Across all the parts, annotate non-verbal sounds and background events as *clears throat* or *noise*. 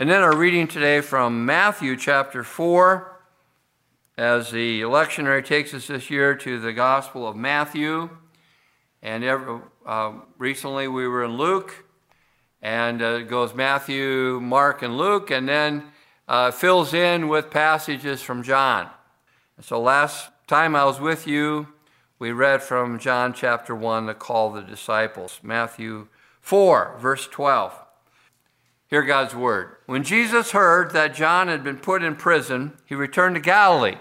And then our reading today from Matthew chapter 4, as the lectionary takes us this year to the Gospel of Matthew. And uh, recently we were in Luke, and uh, it goes Matthew, Mark, and Luke, and then uh, fills in with passages from John. So last time I was with you, we read from John chapter 1, the call of the disciples, Matthew 4, verse 12. Hear God's word. When Jesus heard that John had been put in prison, he returned to Galilee.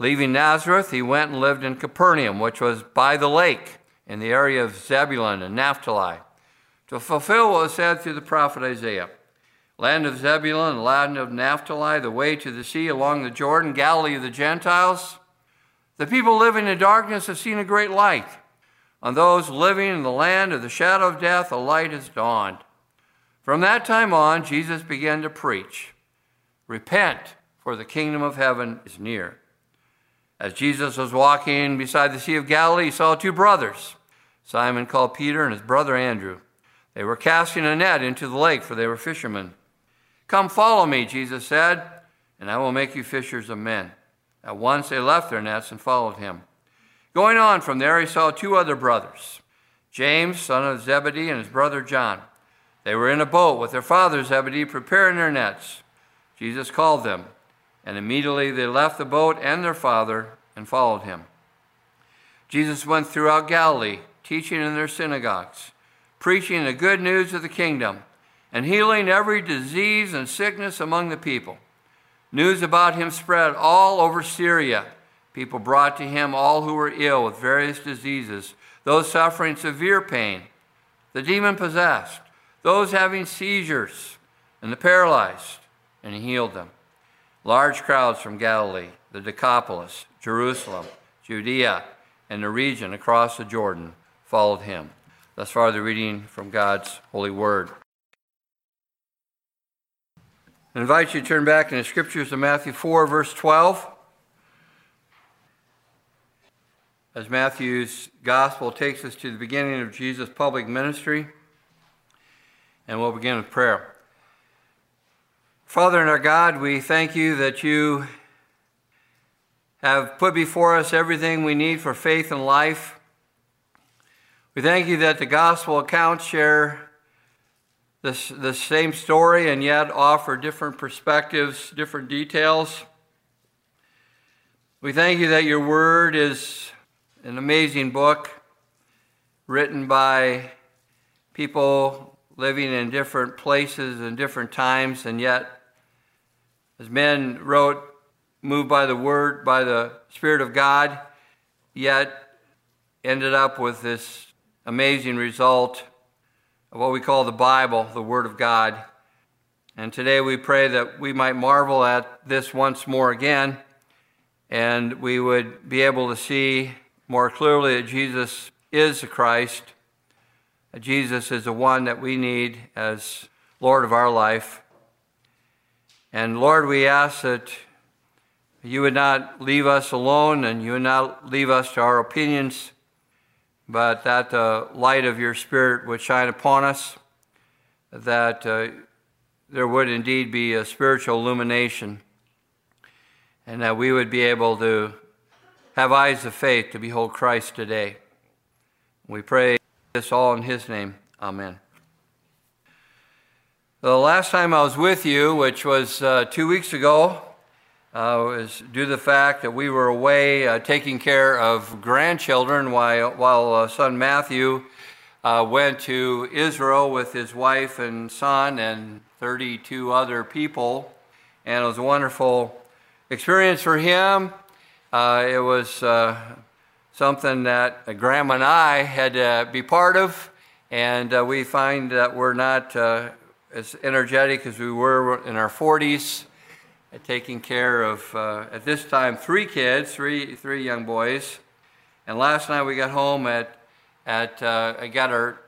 Leaving Nazareth, he went and lived in Capernaum, which was by the lake, in the area of Zebulun and Naphtali, to fulfill what was said through the prophet Isaiah. Land of Zebulun, land of Naphtali, the way to the sea along the Jordan, Galilee of the Gentiles. The people living in darkness have seen a great light. On those living in the land of the shadow of death, a light has dawned. From that time on, Jesus began to preach Repent, for the kingdom of heaven is near. As Jesus was walking beside the Sea of Galilee, he saw two brothers, Simon called Peter and his brother Andrew. They were casting a net into the lake, for they were fishermen. Come follow me, Jesus said, and I will make you fishers of men. At once they left their nets and followed him. Going on from there, he saw two other brothers, James, son of Zebedee, and his brother John. They were in a boat with their father Zebedee preparing their nets. Jesus called them, and immediately they left the boat and their father and followed him. Jesus went throughout Galilee, teaching in their synagogues, preaching the good news of the kingdom, and healing every disease and sickness among the people. News about him spread all over Syria. People brought to him all who were ill with various diseases, those suffering severe pain, the demon possessed those having seizures, and the paralyzed, and he healed them. Large crowds from Galilee, the Decapolis, Jerusalem, Judea, and the region across the Jordan followed him. Thus far, the reading from God's holy word. I invite you to turn back in the scriptures to Matthew 4, verse 12. As Matthew's gospel takes us to the beginning of Jesus' public ministry, and we'll begin with prayer. Father and our God, we thank you that you have put before us everything we need for faith and life. We thank you that the gospel accounts share this, the same story and yet offer different perspectives, different details. We thank you that your word is an amazing book written by people living in different places and different times, and yet, as men wrote, moved by the Word, by the Spirit of God, yet ended up with this amazing result of what we call the Bible, the Word of God. And today we pray that we might marvel at this once more again, and we would be able to see more clearly that Jesus is the Christ Jesus is the one that we need as Lord of our life. And Lord, we ask that you would not leave us alone and you would not leave us to our opinions, but that the light of your Spirit would shine upon us, that uh, there would indeed be a spiritual illumination, and that we would be able to have eyes of faith to behold Christ today. We pray this all in His name. Amen. The last time I was with you, which was uh, two weeks ago, uh, was due to the fact that we were away uh, taking care of grandchildren while, while uh, son Matthew uh, went to Israel with his wife and son and 32 other people. And it was a wonderful experience for him. Uh, it was something that Grandma and I had to be part of, and uh, we find that we're not uh, as energetic as we were in our 40s, at taking care of, uh, at this time, three kids, three, three young boys. And last night we got home at, at uh, I got our,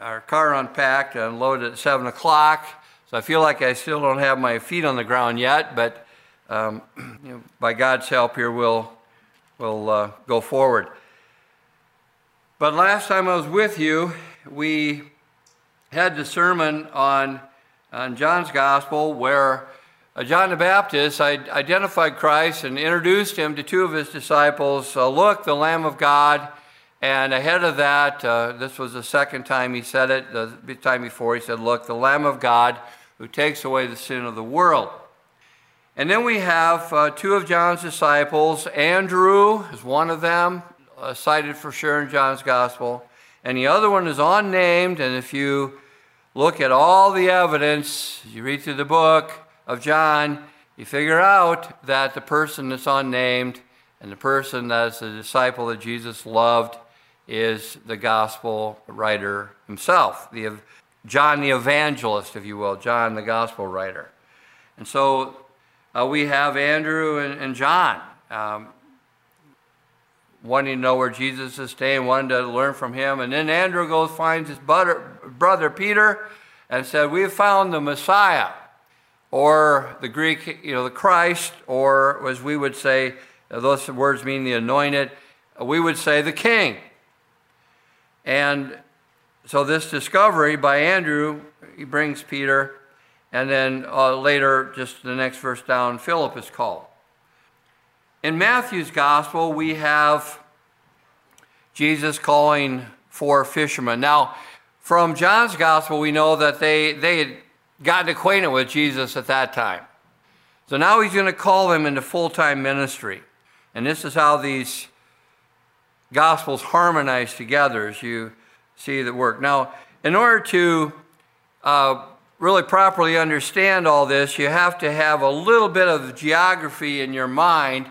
our car unpacked and loaded at 7 o'clock. So I feel like I still don't have my feet on the ground yet, but um, *clears throat* you know, by God's help here, we'll we'll uh, go forward. But last time I was with you, we had the sermon on in John's Gospel where uh, John the Baptist identified Christ and introduced him to two of his disciples. Uh, Look, the Lamb of God. And ahead of that, uh, this was the second time he said it. The time before, he said, Look, the Lamb of God who takes away the sin of the world. And then we have uh, two of John's disciples. Andrew is one of them, uh, cited for sure in John's Gospel. And the other one is unnamed. And if you look at all the evidence, you read through the book, of John, you figure out that the person that's unnamed and the person that's the disciple that Jesus loved is the gospel writer himself, the, John the evangelist, if you will, John the gospel writer. And so uh, we have Andrew and, and John um, wanting to know where Jesus is staying, wanting to learn from him. And then Andrew goes, finds his brother, brother Peter, and said, We have found the Messiah or the Greek, you know, the Christ, or as we would say, those words mean the anointed, we would say the king. And so this discovery by Andrew, he brings Peter, and then uh, later, just the next verse down, Philip is called. In Matthew's gospel, we have Jesus calling four fishermen. Now, from John's gospel, we know that they, they had gotten acquainted with Jesus at that time. So now he's going to call them into full time ministry. And this is how these gospels harmonize together as you see the work. Now, in order to uh, really properly understand all this, you have to have a little bit of geography in your mind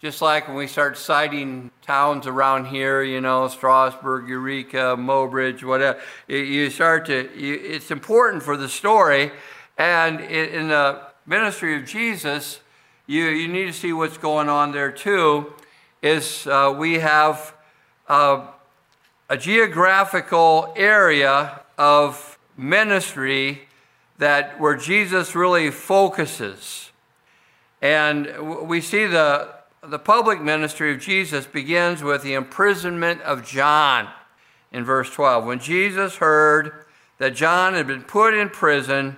just like when we start citing towns around here, you know, Strasburg, Eureka, Mobridge, whatever, you start to, you, it's important for the story. And in the ministry of Jesus, you, you need to see what's going on there too. Is uh, we have uh, a geographical area of ministry that where Jesus really focuses. And we see the the public ministry of Jesus begins with the imprisonment of John in verse 12. When Jesus heard that John had been put in prison,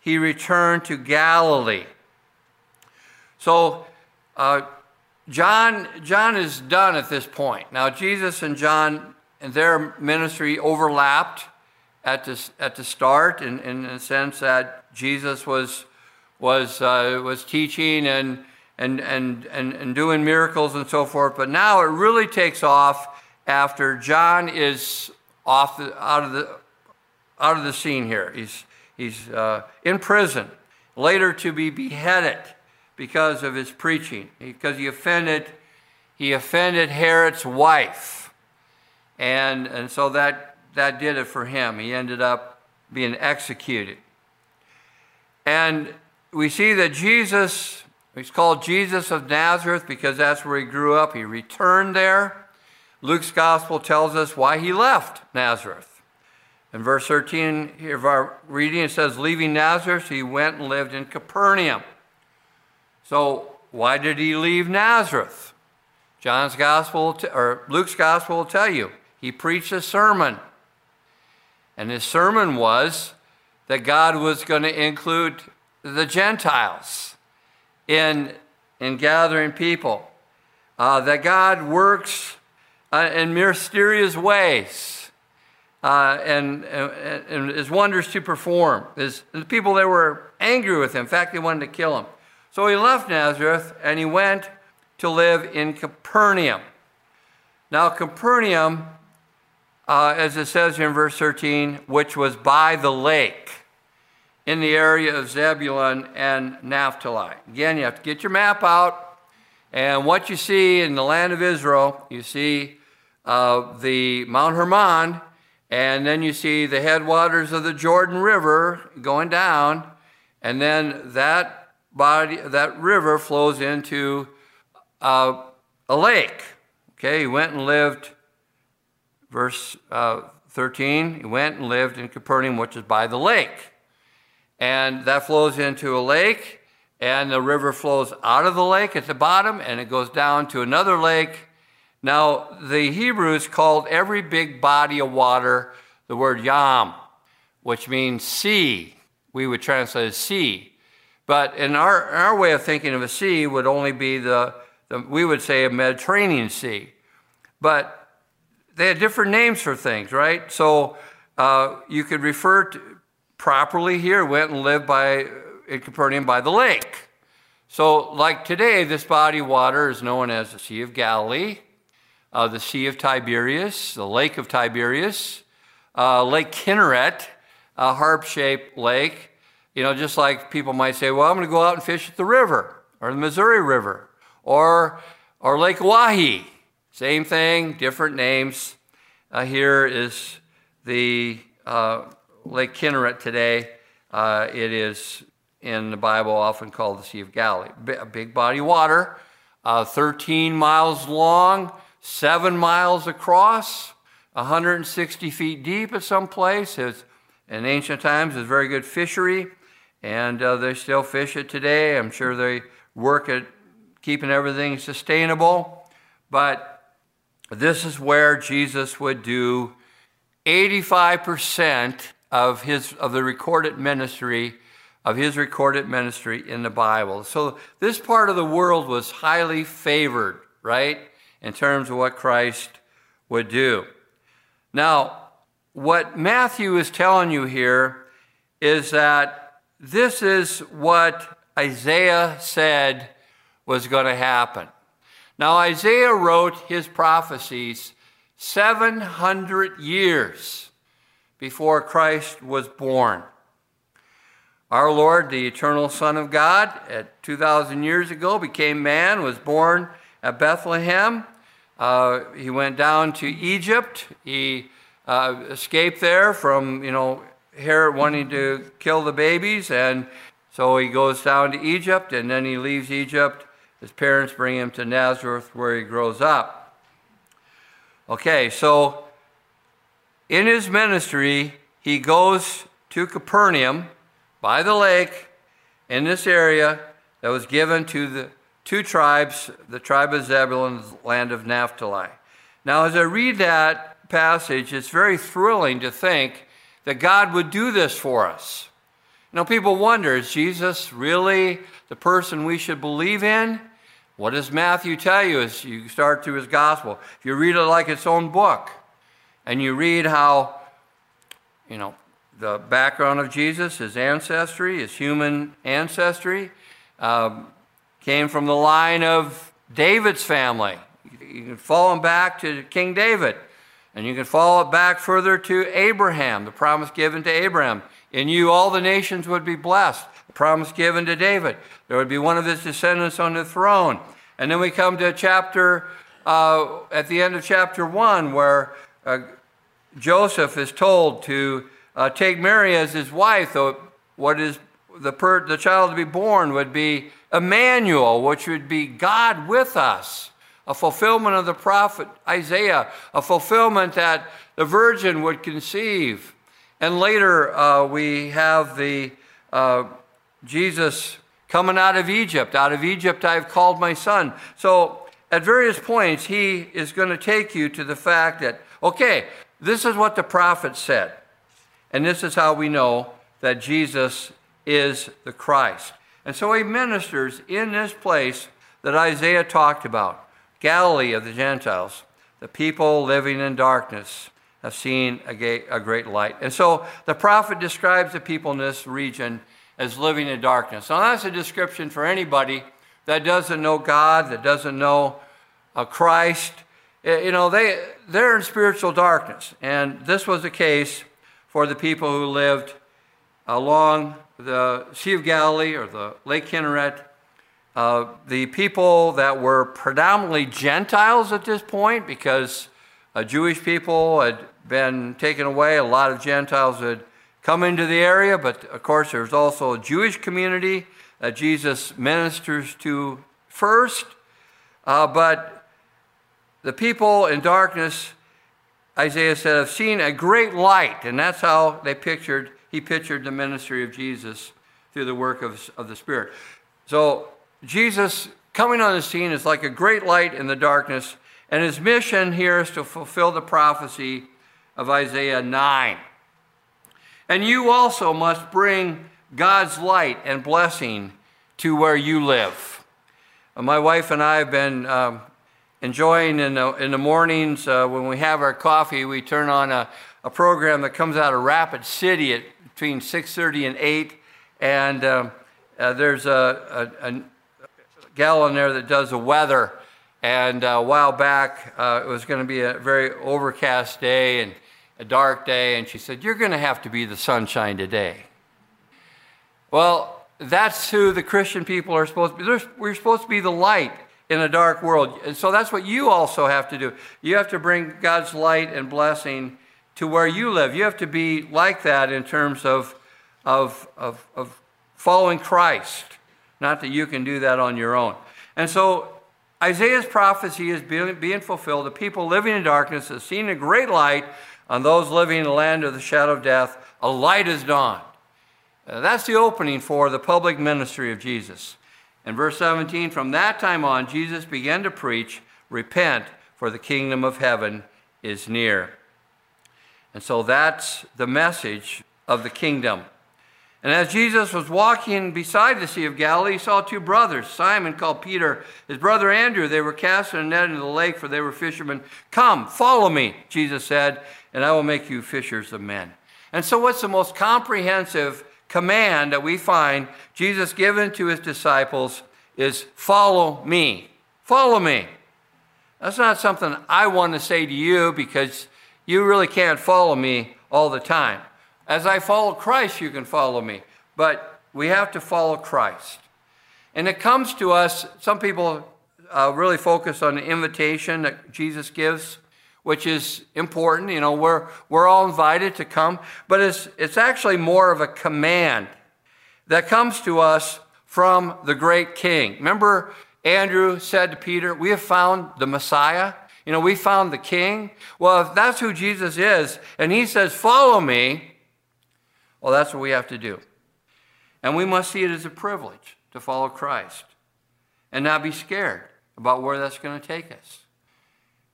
he returned to Galilee. So, uh, John, John is done at this point. Now, Jesus and John and their ministry overlapped at the, at the start in, in the sense that Jesus was, was, uh, was teaching and and, and, and, and doing miracles and so forth. But now it really takes off after John is off the, out, of the, out of the scene here. He's, he's uh, in prison, later to be beheaded because of his preaching, because he offended, he offended Herod's wife. And, and so that, that did it for him. He ended up being executed. And we see that Jesus He's called Jesus of Nazareth because that's where he grew up. He returned there. Luke's gospel tells us why he left Nazareth. In verse 13 of our reading, it says, Leaving Nazareth, he went and lived in Capernaum. So, why did he leave Nazareth? John's gospel, or Luke's gospel will tell you. He preached a sermon. And his sermon was that God was going to include the Gentiles in, in gathering people. Uh, that God works uh, in mysterious ways uh, and, and, and his wonders to perform. His, the people that were angry with him, in fact, they wanted to kill him. So he left Nazareth and he went to live in Capernaum. Now, Capernaum, uh, as it says in verse 13, which was by the lake in the area of Zebulun and Naphtali. Again, you have to get your map out, and what you see in the land of Israel, you see uh, the Mount Hermon, and then you see the headwaters of the Jordan River going down, and then that body, that river flows into uh, a lake. Okay, he went and lived, verse uh, 13, he went and lived in Capernaum, which is by the lake and that flows into a lake, and the river flows out of the lake at the bottom, and it goes down to another lake. Now, the Hebrews called every big body of water the word yam, which means sea. we would translate as sea. But in our, our way of thinking of a sea would only be the, the we would say a Mediterranean Sea. But they had different names for things, right? So uh, you could refer to properly here, went and lived by in Capernaum by the lake. So, like today, this body of water is known as the Sea of Galilee, uh, the Sea of Tiberias, the Lake of Tiberias, uh, Lake Kinneret, a harp shaped lake. You know, just like people might say, well, I'm going to go out and fish at the river or the Missouri River or, or Lake Oahe. Same thing, different names. Uh, here is the uh, Lake Kinneret today. Uh, it is in the Bible often called the Sea of Galilee. A big body of water, uh, 13 miles long, 7 miles across, 160 feet deep at some place. It's, in ancient times, it's very good fishery, and uh, they still fish it today. I'm sure they work at keeping everything sustainable. But this is where Jesus would do 85% of, his, of the recorded ministry of his recorded ministry in the Bible. So this part of the world was highly favored, right, in terms of what Christ would do. Now, what Matthew is telling you here is that this is what Isaiah said was going to happen. Now, Isaiah wrote his prophecies 700 years before Christ was born. Our Lord, the eternal Son of God, at 2,000 years ago, became man, was born at Bethlehem. Uh, he went down to Egypt. He uh, escaped there from, you know, Herod wanting to kill the babies, and so he goes down to Egypt, and then he leaves Egypt. His parents bring him to Nazareth, where he grows up. Okay, so in his ministry, he goes to Capernaum by the lake in this area that was given to the two tribes, the tribe of Zebulun, the land of Naphtali. Now, as I read that passage, it's very thrilling to think that God would do this for us. Know, people wonder is Jesus really the person we should believe in? What does Matthew tell you as you start through his gospel? If you read it like its own book, and you read how, you know, the background of Jesus, his ancestry, his human ancestry, um, came from the line of David's family. You can follow him back to King David, and you can follow it back further to Abraham, the promise given to Abraham. In you, all the nations would be blessed. Promise given to David. There would be one of his descendants on the throne. And then we come to chapter, uh, at the end of chapter 1, where uh, Joseph is told to uh, take Mary as his wife, though what is the, per, the child to be born would be Emmanuel, which would be God with us, a fulfillment of the prophet Isaiah, a fulfillment that the virgin would conceive. And later uh, we have the uh, Jesus coming out of Egypt. Out of Egypt I've called my son. So at various points, he is going to take you to the fact that, okay, this is what the prophet said. And this is how we know that Jesus is the Christ. And so he ministers in this place that Isaiah talked about Galilee of the Gentiles. The people living in darkness have seen a great light. And so the prophet describes the people in this region as living in darkness. Now, that's a description for anybody that doesn't know God, that doesn't know uh, Christ. You know, they, they're in spiritual darkness. And this was the case for the people who lived along the Sea of Galilee or the Lake Kinneret. Uh, the people that were predominantly Gentiles at this point, because uh, Jewish people had been taken away, a lot of Gentiles had come into the area, but of course there's also a Jewish community that Jesus ministers to first. Uh, but the people in darkness Isaiah said, I've seen a great light. And that's how they pictured, he pictured the ministry of Jesus through the work of, of the Spirit. So Jesus coming on the scene is like a great light in the darkness. And his mission here is to fulfill the prophecy of Isaiah 9. And you also must bring God's light and blessing to where you live. Uh, my wife and I have been um, enjoying in the, in the mornings uh, when we have our coffee, we turn on a, a program that comes out of Rapid City at between 6.30 and 8. And um, uh, there's a, a, a, gal in there that does the weather. And uh, a while back, uh, it was going to be a very overcast day and a dark day. And she said, You're going to have to be the sunshine today. Well, that's who the Christian people are supposed to be. We're supposed to be the light in a dark world. And so that's what you also have to do. You have to bring God's light and blessing to where you live. You have to be like that in terms of, of, of, of following Christ. Not that you can do that on your own. And so Isaiah's prophecy is being, being fulfilled. The people living in darkness have seen a great light. On those living in the land of the shadow of death, a light has dawned. Uh, that's the opening for the public ministry of Jesus. In verse 17, from that time on, Jesus began to preach, Repent, for the kingdom of heaven is near. And so that's the message of the kingdom. And as Jesus was walking beside the Sea of Galilee, he saw two brothers, Simon called Peter, his brother Andrew. They were casting a net into the lake, for they were fishermen. Come, follow me, Jesus said, and I will make you fishers of men. And so, what's the most comprehensive command that we find Jesus given to his disciples is follow me. Follow me. That's not something I want to say to you because you really can't follow me all the time. As I follow Christ, you can follow me. But we have to follow Christ. And it comes to us, some people uh, really focus on the invitation that Jesus gives, which is important. You know, we're, we're all invited to come, but it's, it's actually more of a command that comes to us from the great king. Remember, Andrew said to Peter, We have found the Messiah. You know, we found the king. Well, if that's who Jesus is, and he says, Follow me, well, that's what we have to do. And we must see it as a privilege to follow Christ and not be scared about where that's going to take us.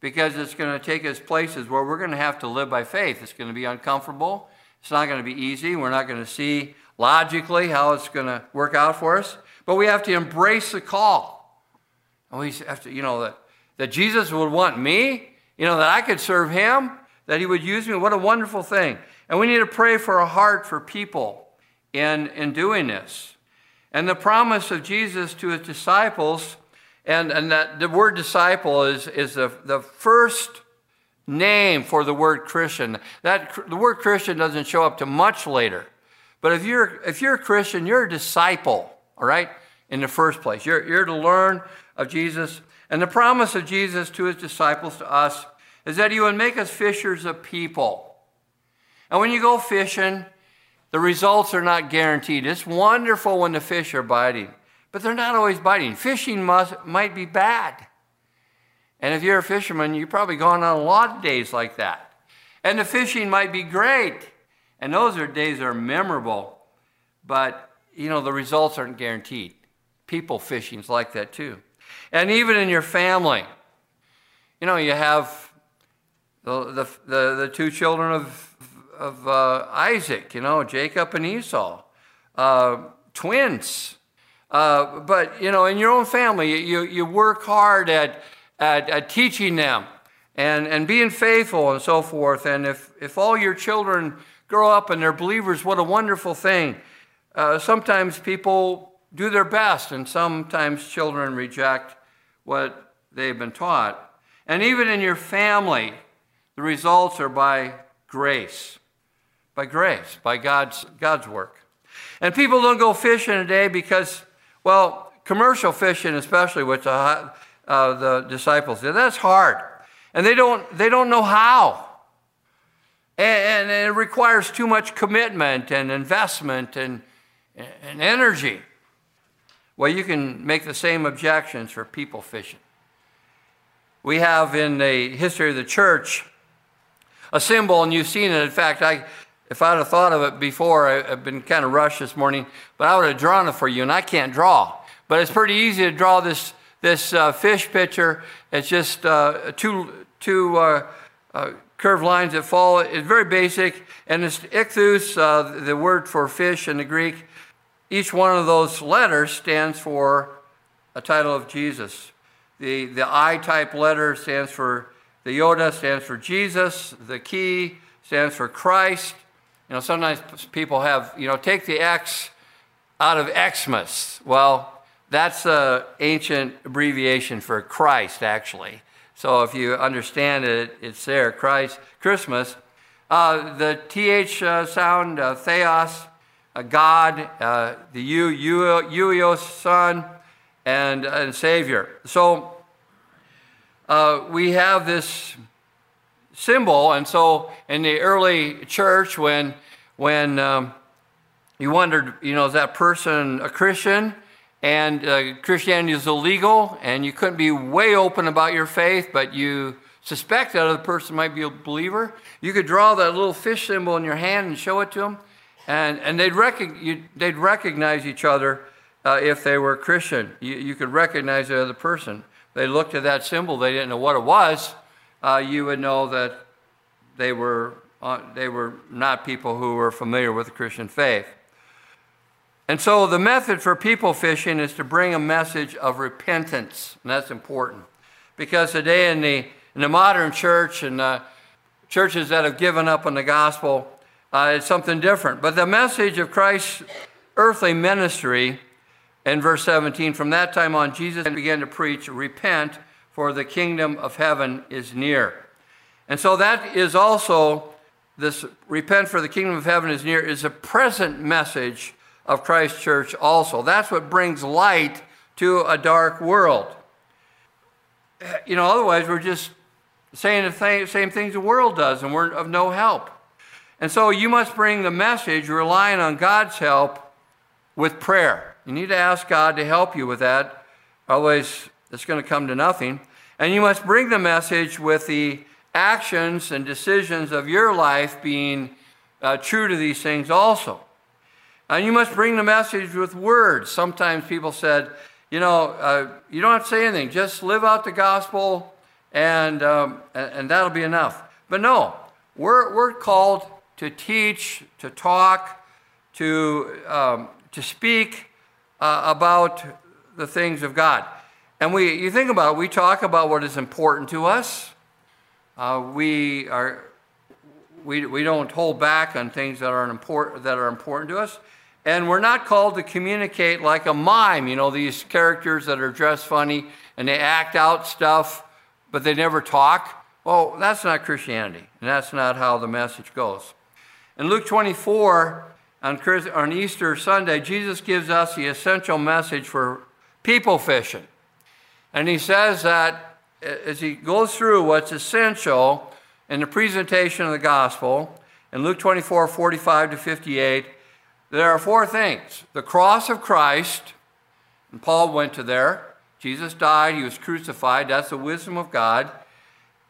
Because it's going to take us places where we're going to have to live by faith. It's going to be uncomfortable. It's not going to be easy. We're not going to see logically how it's going to work out for us. But we have to embrace the call. And we have to, you know, that that Jesus would want me, you know, that I could serve him, that he would use me. What a wonderful thing. And we need to pray for a heart for people in, in doing this. And the promise of Jesus to his disciples, and, and that the word disciple is, is the, the first name for the word Christian. That, the word Christian doesn't show up to much later. But if you're, if you're a Christian, you're a disciple, all right, in the first place. You're, you're to learn of Jesus. And the promise of Jesus to his disciples, to us, is that he would make us fishers of people. And when you go fishing, the results are not guaranteed. It's wonderful when the fish are biting, but they're not always biting. Fishing must, might be bad. And if you're a fisherman, you've probably gone on a lot of days like that. And the fishing might be great. And those are days that are memorable, but you know, the results aren't guaranteed. People fishing's like that too. And even in your family, you know, you have the, the, the, the two children of, of uh, Isaac, you know, Jacob and Esau, uh, twins. Uh, but, you know, in your own family, you, you work hard at, at, at teaching them and, and being faithful and so forth. And if, if all your children grow up and they're believers, what a wonderful thing. Uh, sometimes people do their best, and sometimes children reject what they've been taught. And even in your family, the results are by grace. By grace, by God's, God's work. And people don't go fishing today because, well, commercial fishing, especially with the, uh, the disciples, that's hard. And they don't, they don't know how. And, and it requires too much commitment and investment and, and energy. Well, you can make the same objections for people fishing. We have in the history of the church a symbol, and you've seen it. In fact, I, if I'd have thought of it before, I, have been kind of rushed this morning, but I would have drawn it for you, and I can't draw. But it's pretty easy to draw this, this uh, fish picture. It's just uh, two, two uh, uh curved lines that follow. It's very basic, and it's ichthus, uh, the word for fish in the Greek, each one of those letters stands for a title of Jesus. The, the I type letter stands for, the Yoda stands for Jesus. The key stands for Christ. You know, sometimes people have, you know, take the X out of Xmas. Well, that's an ancient abbreviation for Christ, actually. So if you understand it, it's there, Christ, Christmas. Uh, the TH uh, sound, uh, Theos, uh, God, uh, the U, Uios, Son, and, and Savior. So uh, we have this symbol, and so in the early church, when, when um, you wondered, you know, is that person a Christian? And uh, Christianity is illegal, and you couldn't be way open about your faith, but you suspect that other person might be a believer. You could draw that little fish symbol in your hand and show it to them, and, and they'd, rec- you, they'd recognize each other uh, if they were Christian. You, you could recognize the other person. They looked at that symbol, they didn't know what it was. Uh, you would know that they were, uh, they were not people who were familiar with the Christian faith. And so the method for people fishing is to bring a message of repentance, and that's important. Because today in the, in the modern church and uh, churches that have given up on the gospel, uh, it's something different. But the message of Christ's earthly ministry in verse 17, from that time on, Jesus began to preach, Repent, for the kingdom of heaven is near. And so that is also this repent for the kingdom of heaven is near is a present message of Christ Church also. That's what brings light to a dark world. You know, otherwise we're just saying the same things the world does and we're of no help. And so you must bring the message relying on God's help with prayer. You need to ask God to help you with that, otherwise it's going to come to nothing. And you must bring the message with the actions and decisions of your life being uh, true to these things also. And you must bring the message with words. Sometimes people said, you know, uh, you don't have to say anything, just live out the gospel and, um, and that'll be enough. But no, we're, we're called to teach, to talk, to, um, to speak uh, about the things of God. And we, you think about it, we talk about what is important to us. Uh, we, are, we, we don't hold back on things that are, important, that are important to us. And we're not called to communicate like a mime, you know, these characters that are dressed funny and they act out stuff, but they never talk. Well, that's not Christianity, and that's not how the message goes. In Luke 24, on, on Easter Sunday, Jesus gives us the essential message for people fishing. And he says that uh, as he goes through what's essential in the presentation of the gospel, in Luke 24, 45 to 58, there are four things the cross of Christ, and Paul went to there. Jesus died, he was crucified. That's the wisdom of God.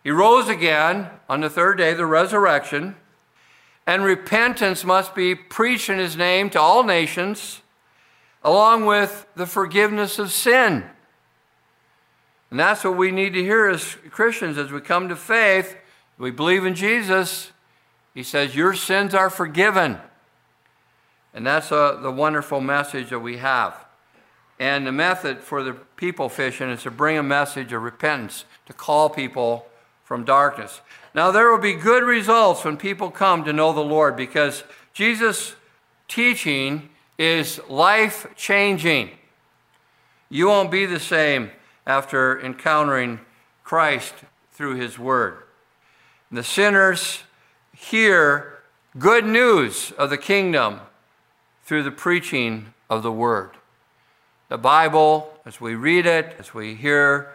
He rose again on the third day, the resurrection. And repentance must be preached in his name to all nations, along with the forgiveness of sin. And that's what we need to hear as Christians as we come to faith. We believe in Jesus. He says, Your sins are forgiven. And that's uh, the wonderful message that we have. And the method for the people fishing is to bring a message of repentance, to call people from darkness. Now, there will be good results when people come to know the Lord because Jesus' teaching is life changing. You won't be the same after encountering Christ through his word. And the sinners hear good news of the kingdom through the preaching of the Word. The Bible, as we read it, as we hear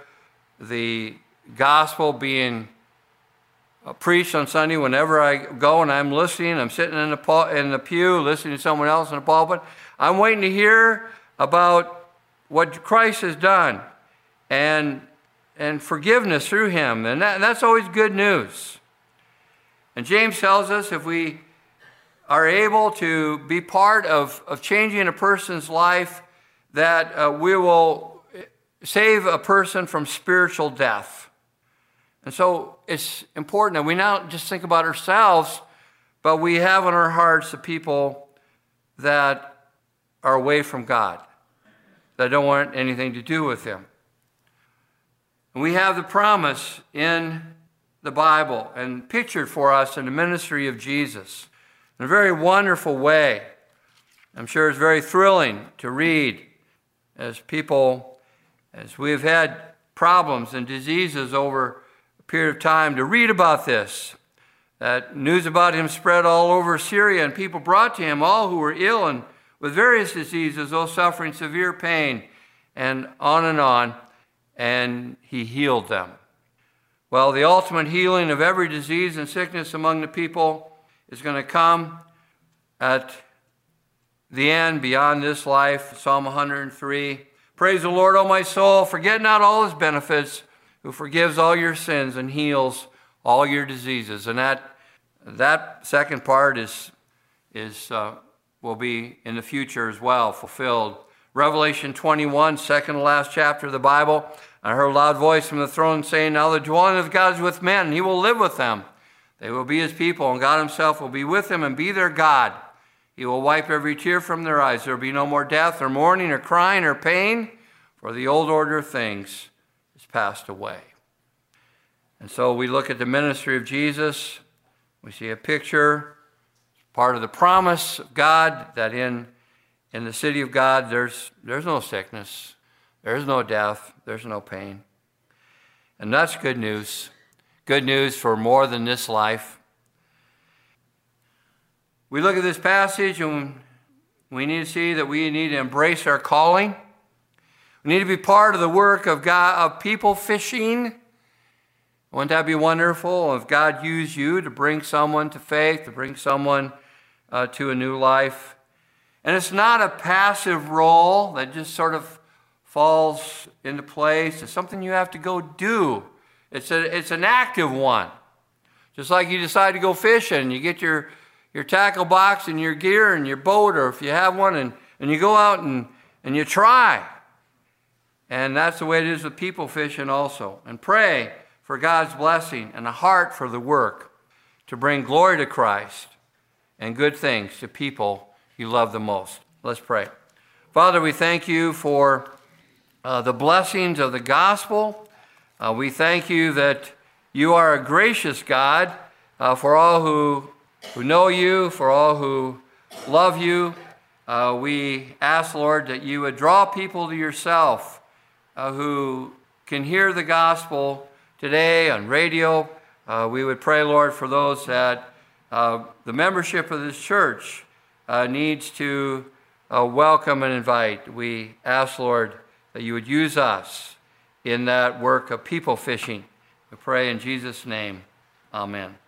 the gospel being uh, preached on Sunday, whenever I go and I'm listening, I'm sitting in the, in the pew listening to someone else in the pulpit, I'm waiting to hear about what Christ has done and, and forgiveness through him. And, that, that's always good news. And James tells us if we are able to be part of, of changing a person's life, that uh, we will save a person from spiritual death. And so it's important that we not just think about ourselves, but we have in our hearts the people that are away from God, that don't want anything to do with Him. And we have the promise in the Bible and pictured for us in the ministry of Jesus in a very wonderful way. I'm sure it's very thrilling to read as people, as we've had problems and diseases over a period of time, to read about this. That news about him spread all over Syria, and people brought to him all who were ill and with various diseases, those suffering severe pain, and on and on, and he healed them. Well, the ultimate healing of every disease and sickness among the people is going to come at the end, beyond this life. Psalm 103. Praise the Lord, O my soul. Forget not all his benefits, who forgives all your sins and heals all your diseases. And that, that second part is, is uh, will be in the future as well fulfilled. Revelation 21, second to last chapter of the Bible. I heard a loud voice from the throne saying, Now the dwelling of God is with men, and he will live with them. They will be his people, and God himself will be with them and be their God. He will wipe every tear from their eyes. There will be no more death, or mourning, or crying, or pain, for the old order of things is passed away. And so we look at the ministry of Jesus. We see a picture part of the promise of God that in, in the city of God there's, there's no sickness, there's no death, there's no pain. And that's good news. Good news for more than this life. We look at this passage and we need to see that we need to embrace our calling. We need to be part of the work of God of people fishing wouldn't that be wonderful if God used you to bring someone to faith, to bring someone uh, to a new life? And it's not a passive role that just sort of falls into place. It's something you have to go do. It's, a, it's an active one. Just like you decide to go fishing, you get your, your tackle box and your gear and your boat, or if you have one, and, and you go out and, and you try. And that's the way it is with people fishing also. And pray for God's blessing and a heart for the work to bring glory to Christ and good things to people you love the most. Let's pray. Father, we thank you for uh, the blessings of the gospel. Uh, we thank you that you are a gracious God uh, for all who, who know you, for all who love you. Uh, we ask, Lord, that you would draw people to yourself uh, who can hear the gospel today on radio. Uh, we would pray, Lord, for those that the membership of this church uh, needs to uh, welcome and invite. We ask, Lord, that you would use us in that work of people fishing. We pray in Jesus' name. Amen.